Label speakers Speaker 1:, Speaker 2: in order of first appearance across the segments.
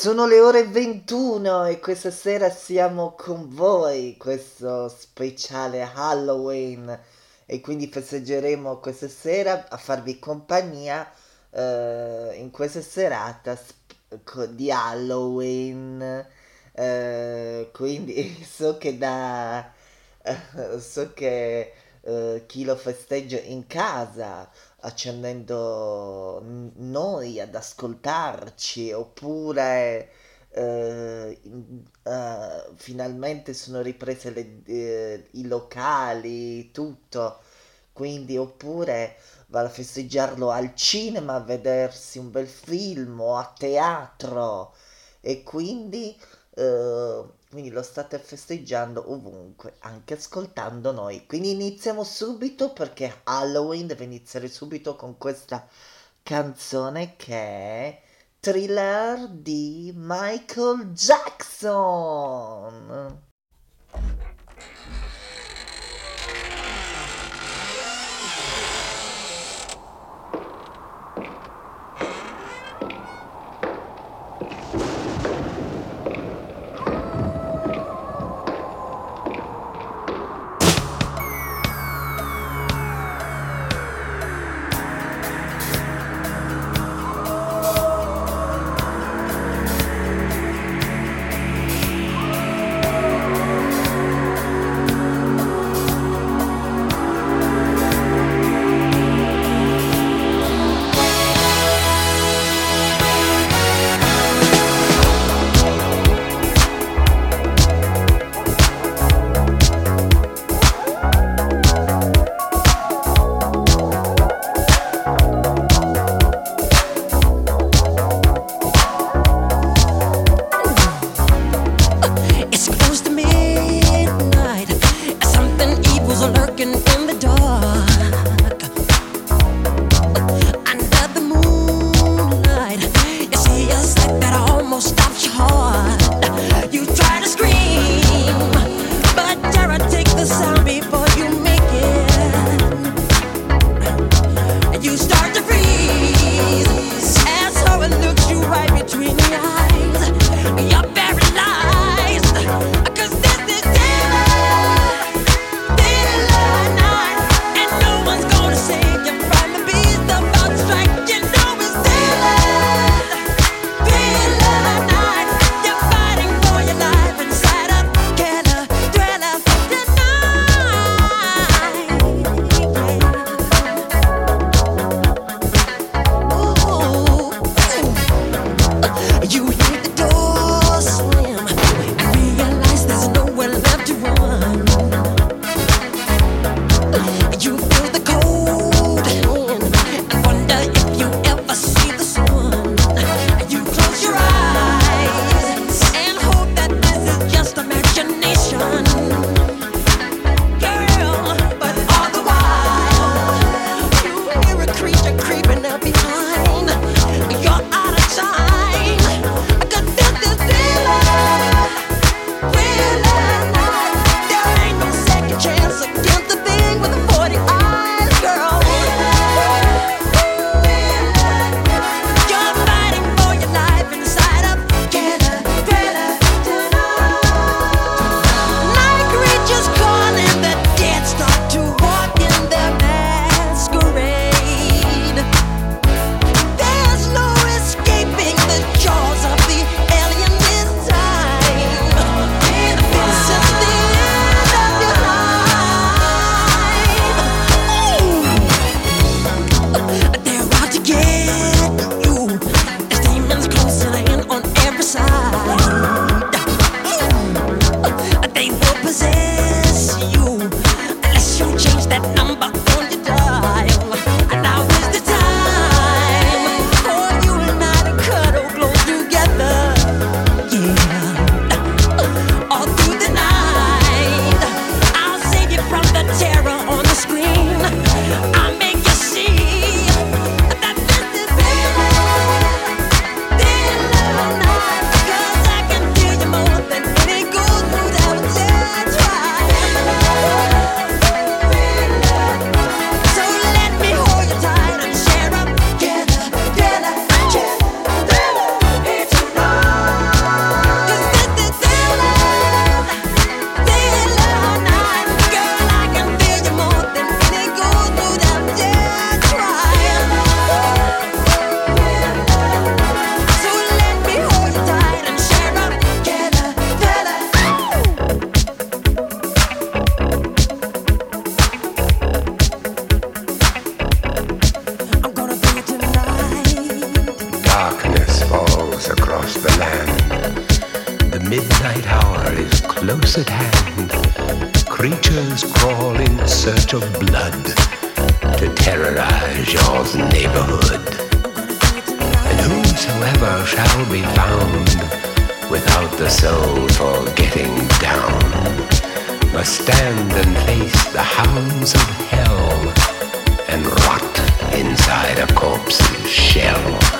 Speaker 1: Sono le ore 21 e questa sera siamo con voi, questo speciale Halloween e quindi festeggeremo questa sera a farvi compagnia eh, in questa serata sp- di Halloween. Eh, quindi so che da eh, so che eh, chi lo festeggia in casa accendendo noi ad ascoltarci oppure eh, eh, finalmente sono riprese le- eh, i locali, tutto. Quindi oppure va a festeggiarlo al cinema a vedersi un bel film o a teatro e quindi, eh, quindi lo state festeggiando ovunque, anche ascoltando noi. Quindi iniziamo subito perché Halloween deve iniziare subito con questa canzone che è Thriller di Michael Jackson.
Speaker 2: In of blood to terrorize your neighborhood.
Speaker 3: And
Speaker 2: whosoever shall be found without the soul for getting down must stand and face the hounds of hell and rot inside a corpse's shell.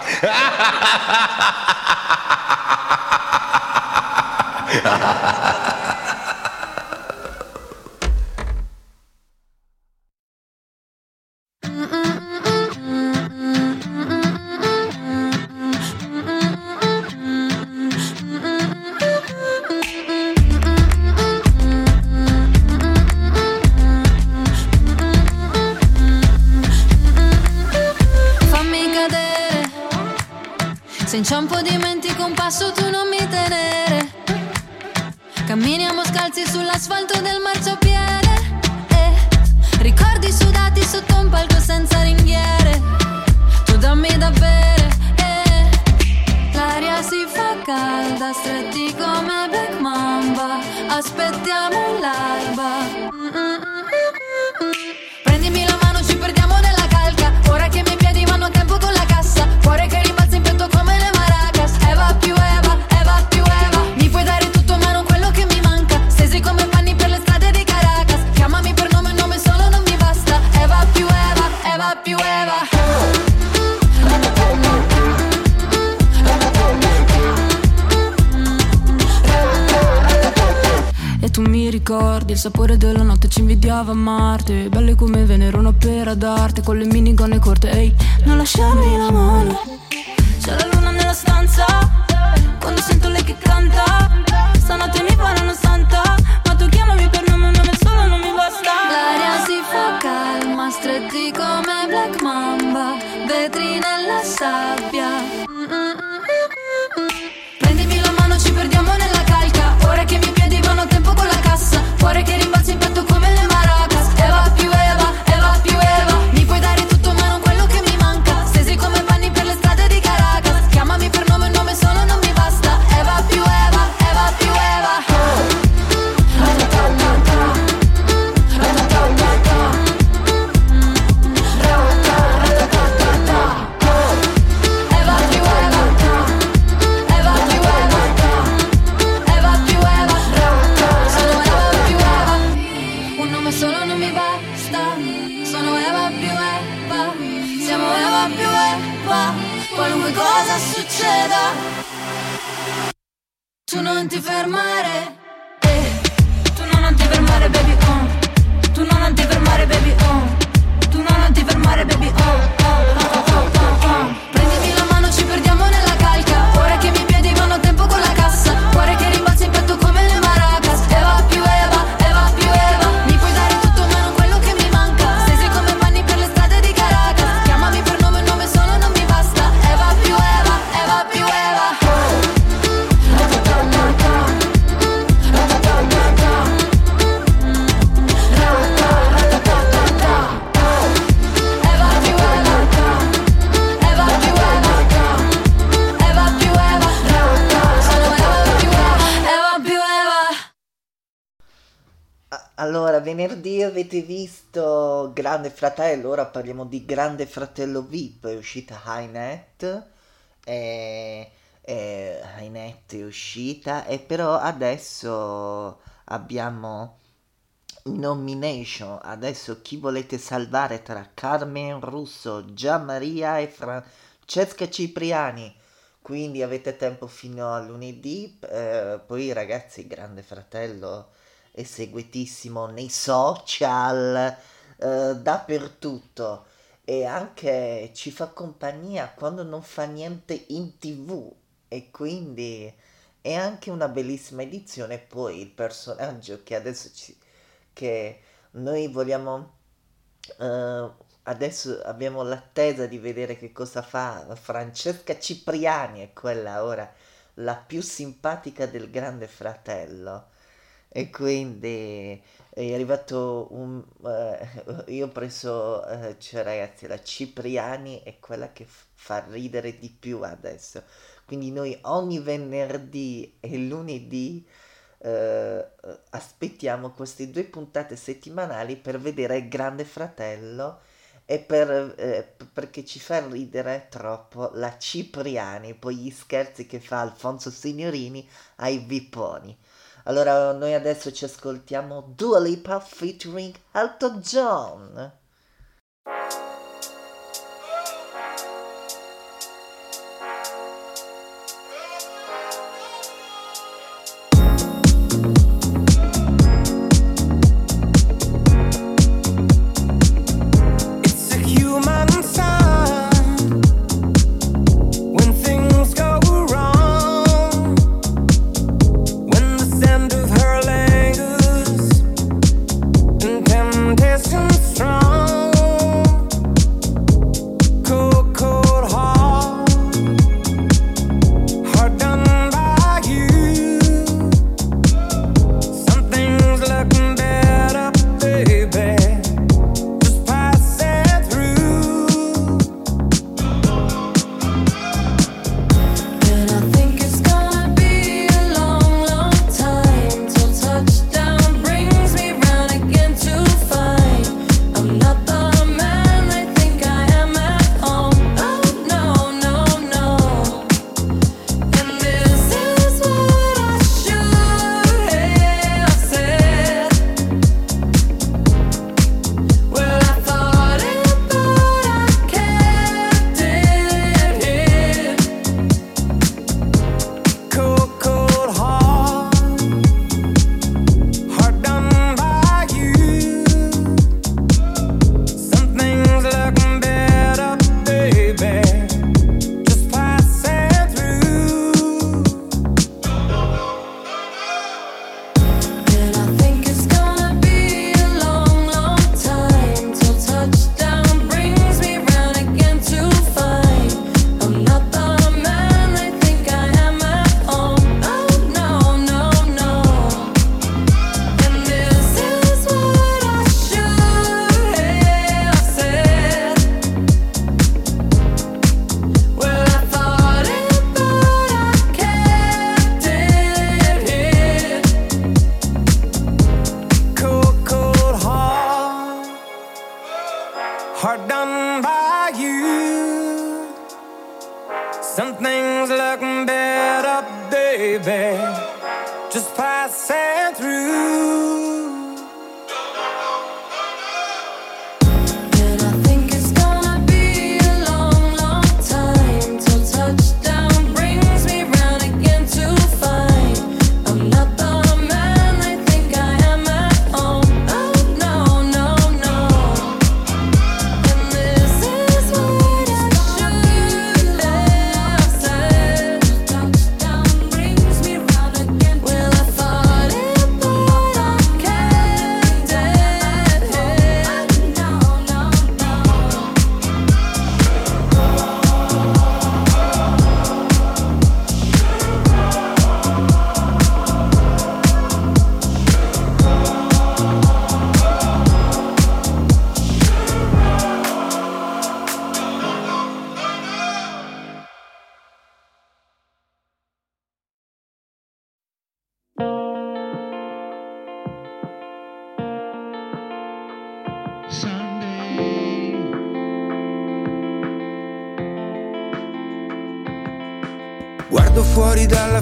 Speaker 2: ハハハハ
Speaker 4: sapore della notte ci invidiava Marte. Belle come Venere, un'opera d'arte Con le minigonne corte, ehi, hey, non lasciarmi la mano C'è la luna nella stanza. Quando sento lei che canta Stanotte
Speaker 5: fermare, eh. Tu non ti fermare, baby, oh. Tu non ti fermare, baby, oh. Tu non ti fermare, baby, oh.
Speaker 1: Grande Fratello, ora parliamo di Grande Fratello VIP, è uscita Highnet, e, e Highnet è uscita, e però adesso abbiamo nomination. Adesso chi volete salvare tra Carmen Russo, Gian Maria e Francesca Cipriani? Quindi avete tempo fino a lunedì. Eh, poi ragazzi, Grande Fratello è seguitissimo nei social, eh, dappertutto. E anche ci fa compagnia quando non fa niente in tv. E quindi è anche una bellissima edizione. Poi il personaggio che adesso ci, che noi vogliamo uh, adesso abbiamo l'attesa di vedere che cosa fa Francesca Cipriani è quella ora la più simpatica del grande fratello e quindi è arrivato un uh, io ho preso uh, cioè ragazzi la Cipriani è quella che f- fa ridere di più adesso quindi noi ogni venerdì e lunedì eh, aspettiamo queste due puntate settimanali per vedere il Grande Fratello e per, eh, perché ci fa ridere troppo la Cipriani, poi gli scherzi che fa Alfonso Signorini ai Vipponi. Allora noi adesso ci ascoltiamo Dua Lipa featuring Alto John.
Speaker 6: Some things look better, baby, just passing through.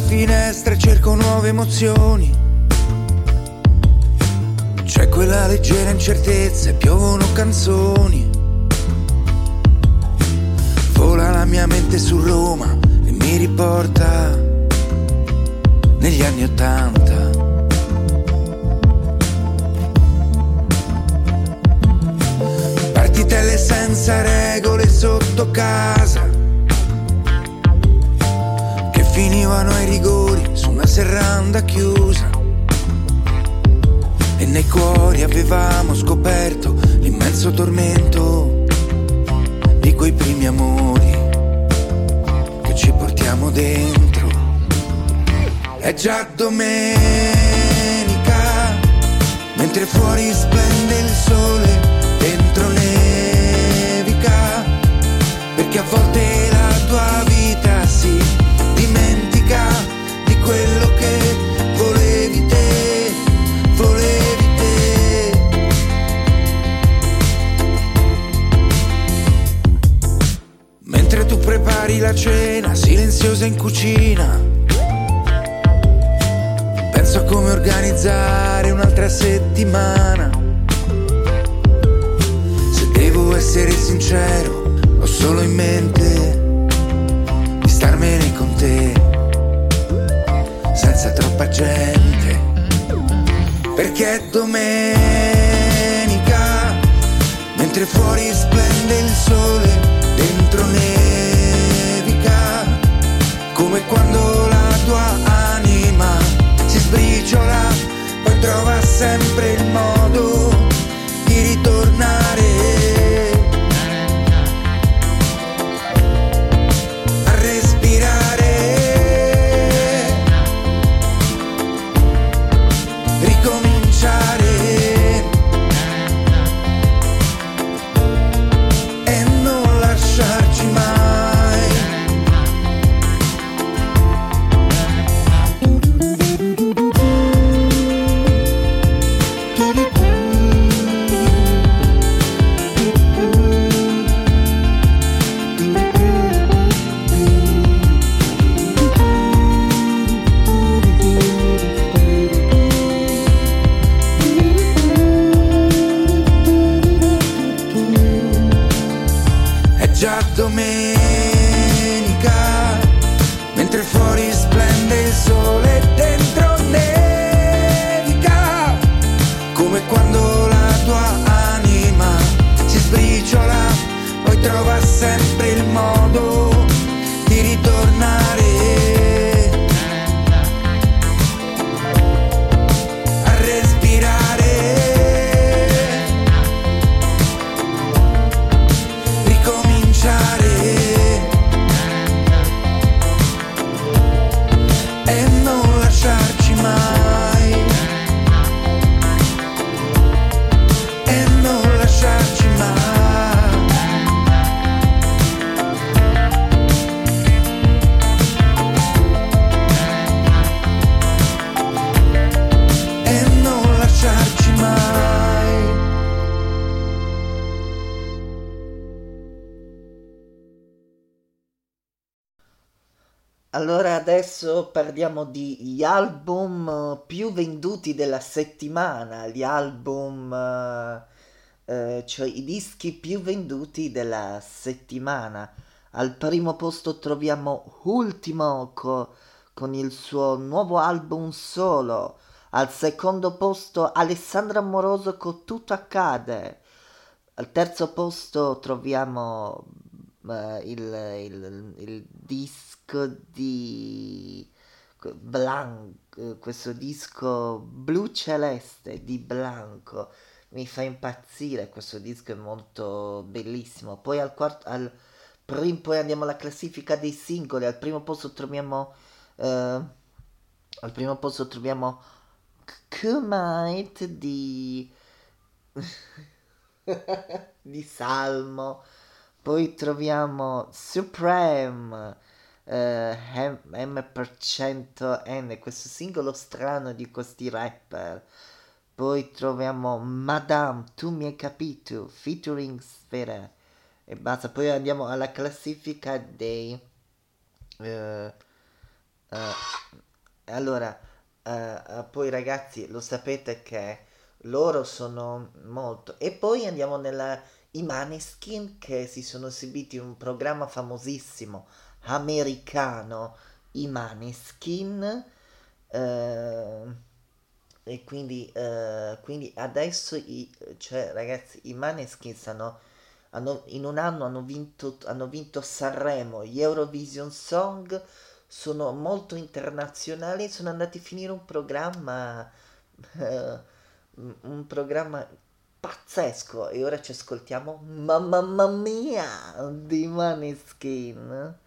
Speaker 7: Finestra e cerco nuove emozioni. C'è quella leggera incertezza e piovono canzoni. Vola la mia mente su Roma e mi riporta negli anni Ottanta. Partitelle senza regole sotto casa finivano ai rigori su una serranda chiusa e nei cuori avevamo scoperto l'immenso tormento di quei primi amori che ci portiamo dentro. È già domenica, mentre fuori splende il sole, dentro nevica, perché a volte la tua vita si la cena, silenziosa in cucina, penso a come organizzare un'altra settimana. Se devo essere sincero, ho solo in mente di starmene con te, senza troppa gente, perché è domenica, mentre fuori splende sempre il modo
Speaker 1: Allora adesso parliamo di gli album eh, più venduti della settimana, gli album, eh, eh, cioè i dischi più venduti della settimana. Al primo posto troviamo Ultimo co- con il suo nuovo album solo. Al secondo posto Alessandro Amoroso con Tutto accade. Al terzo posto troviamo eh, il, il- il disco di Blanco, questo disco blu celeste di Blanco. Mi fa impazzire, questo disco è molto bellissimo. Poi al quarto, al prim- poi andiamo alla classifica dei singoli. Al primo posto troviamo, eh, al primo posto troviamo Kumite di di Salmo. Poi troviamo Supreme, eh, M%N, questo singolo strano di questi rapper. Poi troviamo Madame, tu mi hai capito, featuring Sfera. E basta. Poi andiamo alla classifica dei... eh, eh, allora, eh, eh, poi ragazzi, lo sapete che loro sono molto. E poi andiamo nella i Maneskin che si sono esibiti in un programma famosissimo americano, i Maneskin. Eh, e quindi, eh, quindi adesso i, cioè, ragazzi, i Maneskin stanno, hanno, in un anno hanno vinto, hanno vinto Sanremo, gli Eurovision Song sono molto internazionali, sono andati a finire un programma, eh, un programma pazzesco e ora ci ascoltiamo Mamma mia di Maneskin.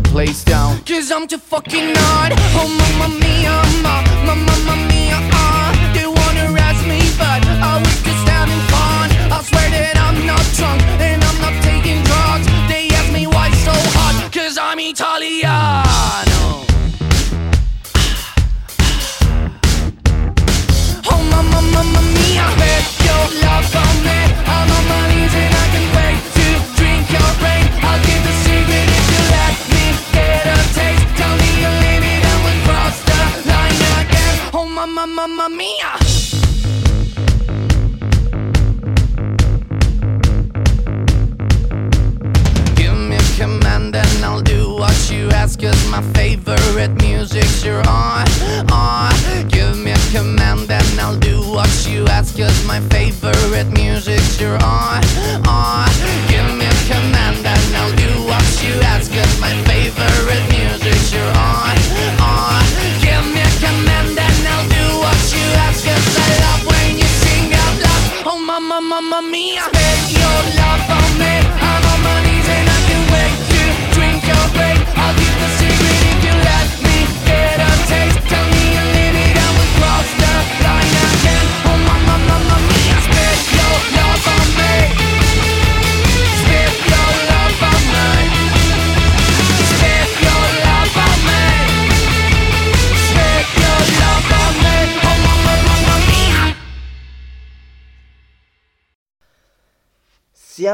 Speaker 6: place down. Cause I'm too fucking hard. Oh, mamma mia, ma, ma, mamma mia, ah. They wanna arrest me, but I was just having fun. I swear that I'm not drunk and I'm not taking drugs. They ask me why so hot, cause I'm Italian. mamma mia! Give me a command and I'll do what you ask Cause my favorite music's your on, on Give me a command and I'll do what you ask Cause my favorite music's your on, on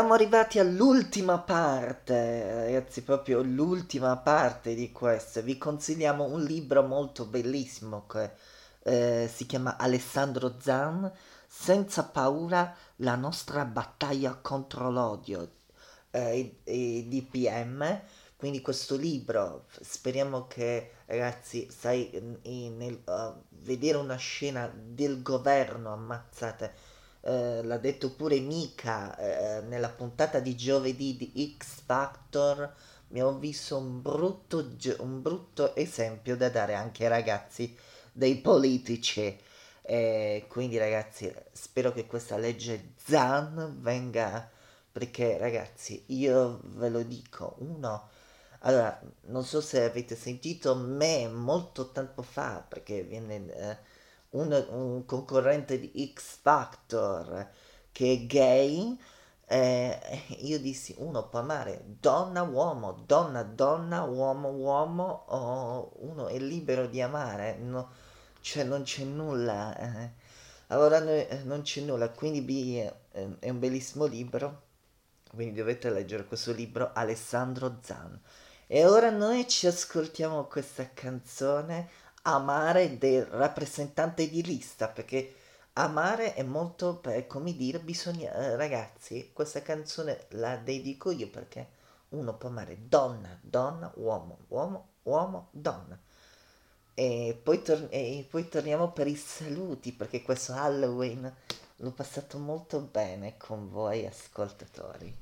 Speaker 1: Siamo arrivati all'ultima parte, ragazzi, proprio l'ultima parte di questo. Vi consigliamo un libro molto bellissimo che eh, si chiama Alessandro Zan, Senza paura, la nostra battaglia contro l'odio, eh, e, DPM. Quindi questo libro, speriamo che, ragazzi, sai, in, nel, uh, vedere una scena del governo ammazzate eh, l'ha detto pure Mika eh, nella puntata di giovedì di X Factor, abbiamo visto un brutto, un brutto esempio da dare anche ai ragazzi dei politici. Eh, quindi ragazzi, spero che questa legge ZAN venga, perché ragazzi, io ve lo dico, uno... Allora, non so se avete sentito me molto tempo fa, perché viene... Eh, un, un concorrente di X Factor che è gay, eh, io dissi uno può amare donna uomo, donna donna, uomo uomo, o uno è libero di amare, no, cioè non c'è nulla. Eh. Allora eh, non c'è nulla, quindi B è un bellissimo libro, quindi dovete leggere questo libro Alessandro Zan. E ora noi ci ascoltiamo questa canzone Amare del rappresentante di lista, perché amare è molto, per, come dire, bisogna, eh, ragazzi, questa canzone la dedico io perché uno può amare donna, donna, uomo, uomo, uomo, donna. E poi, tor- e poi torniamo per i saluti, perché questo Halloween l'ho passato molto bene con voi ascoltatori.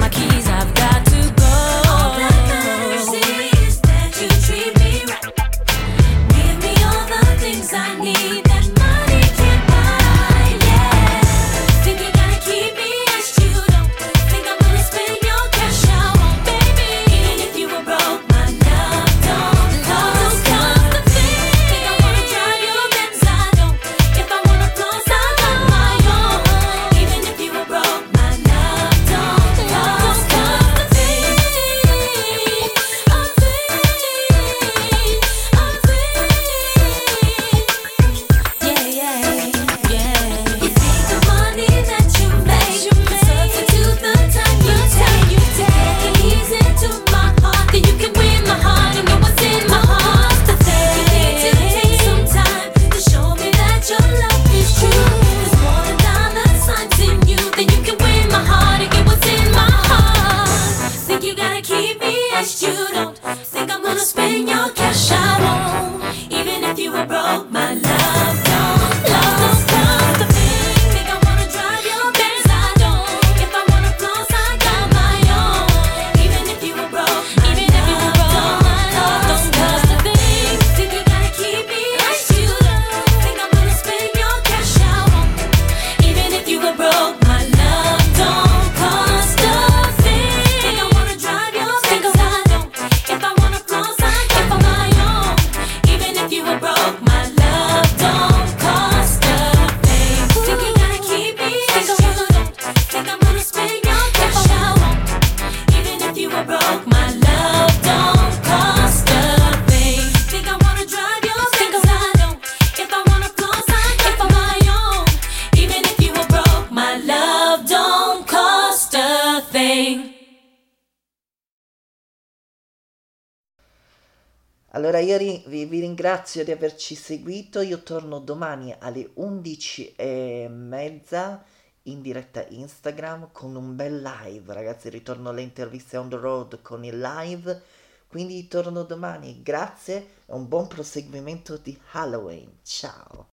Speaker 1: vi, vi ringrazio di averci seguito, io torno domani alle 11 e mezza in diretta Instagram con un bel live, ragazzi, ritorno alle interviste on the road con il live, quindi torno domani, grazie e un buon proseguimento di Halloween, ciao!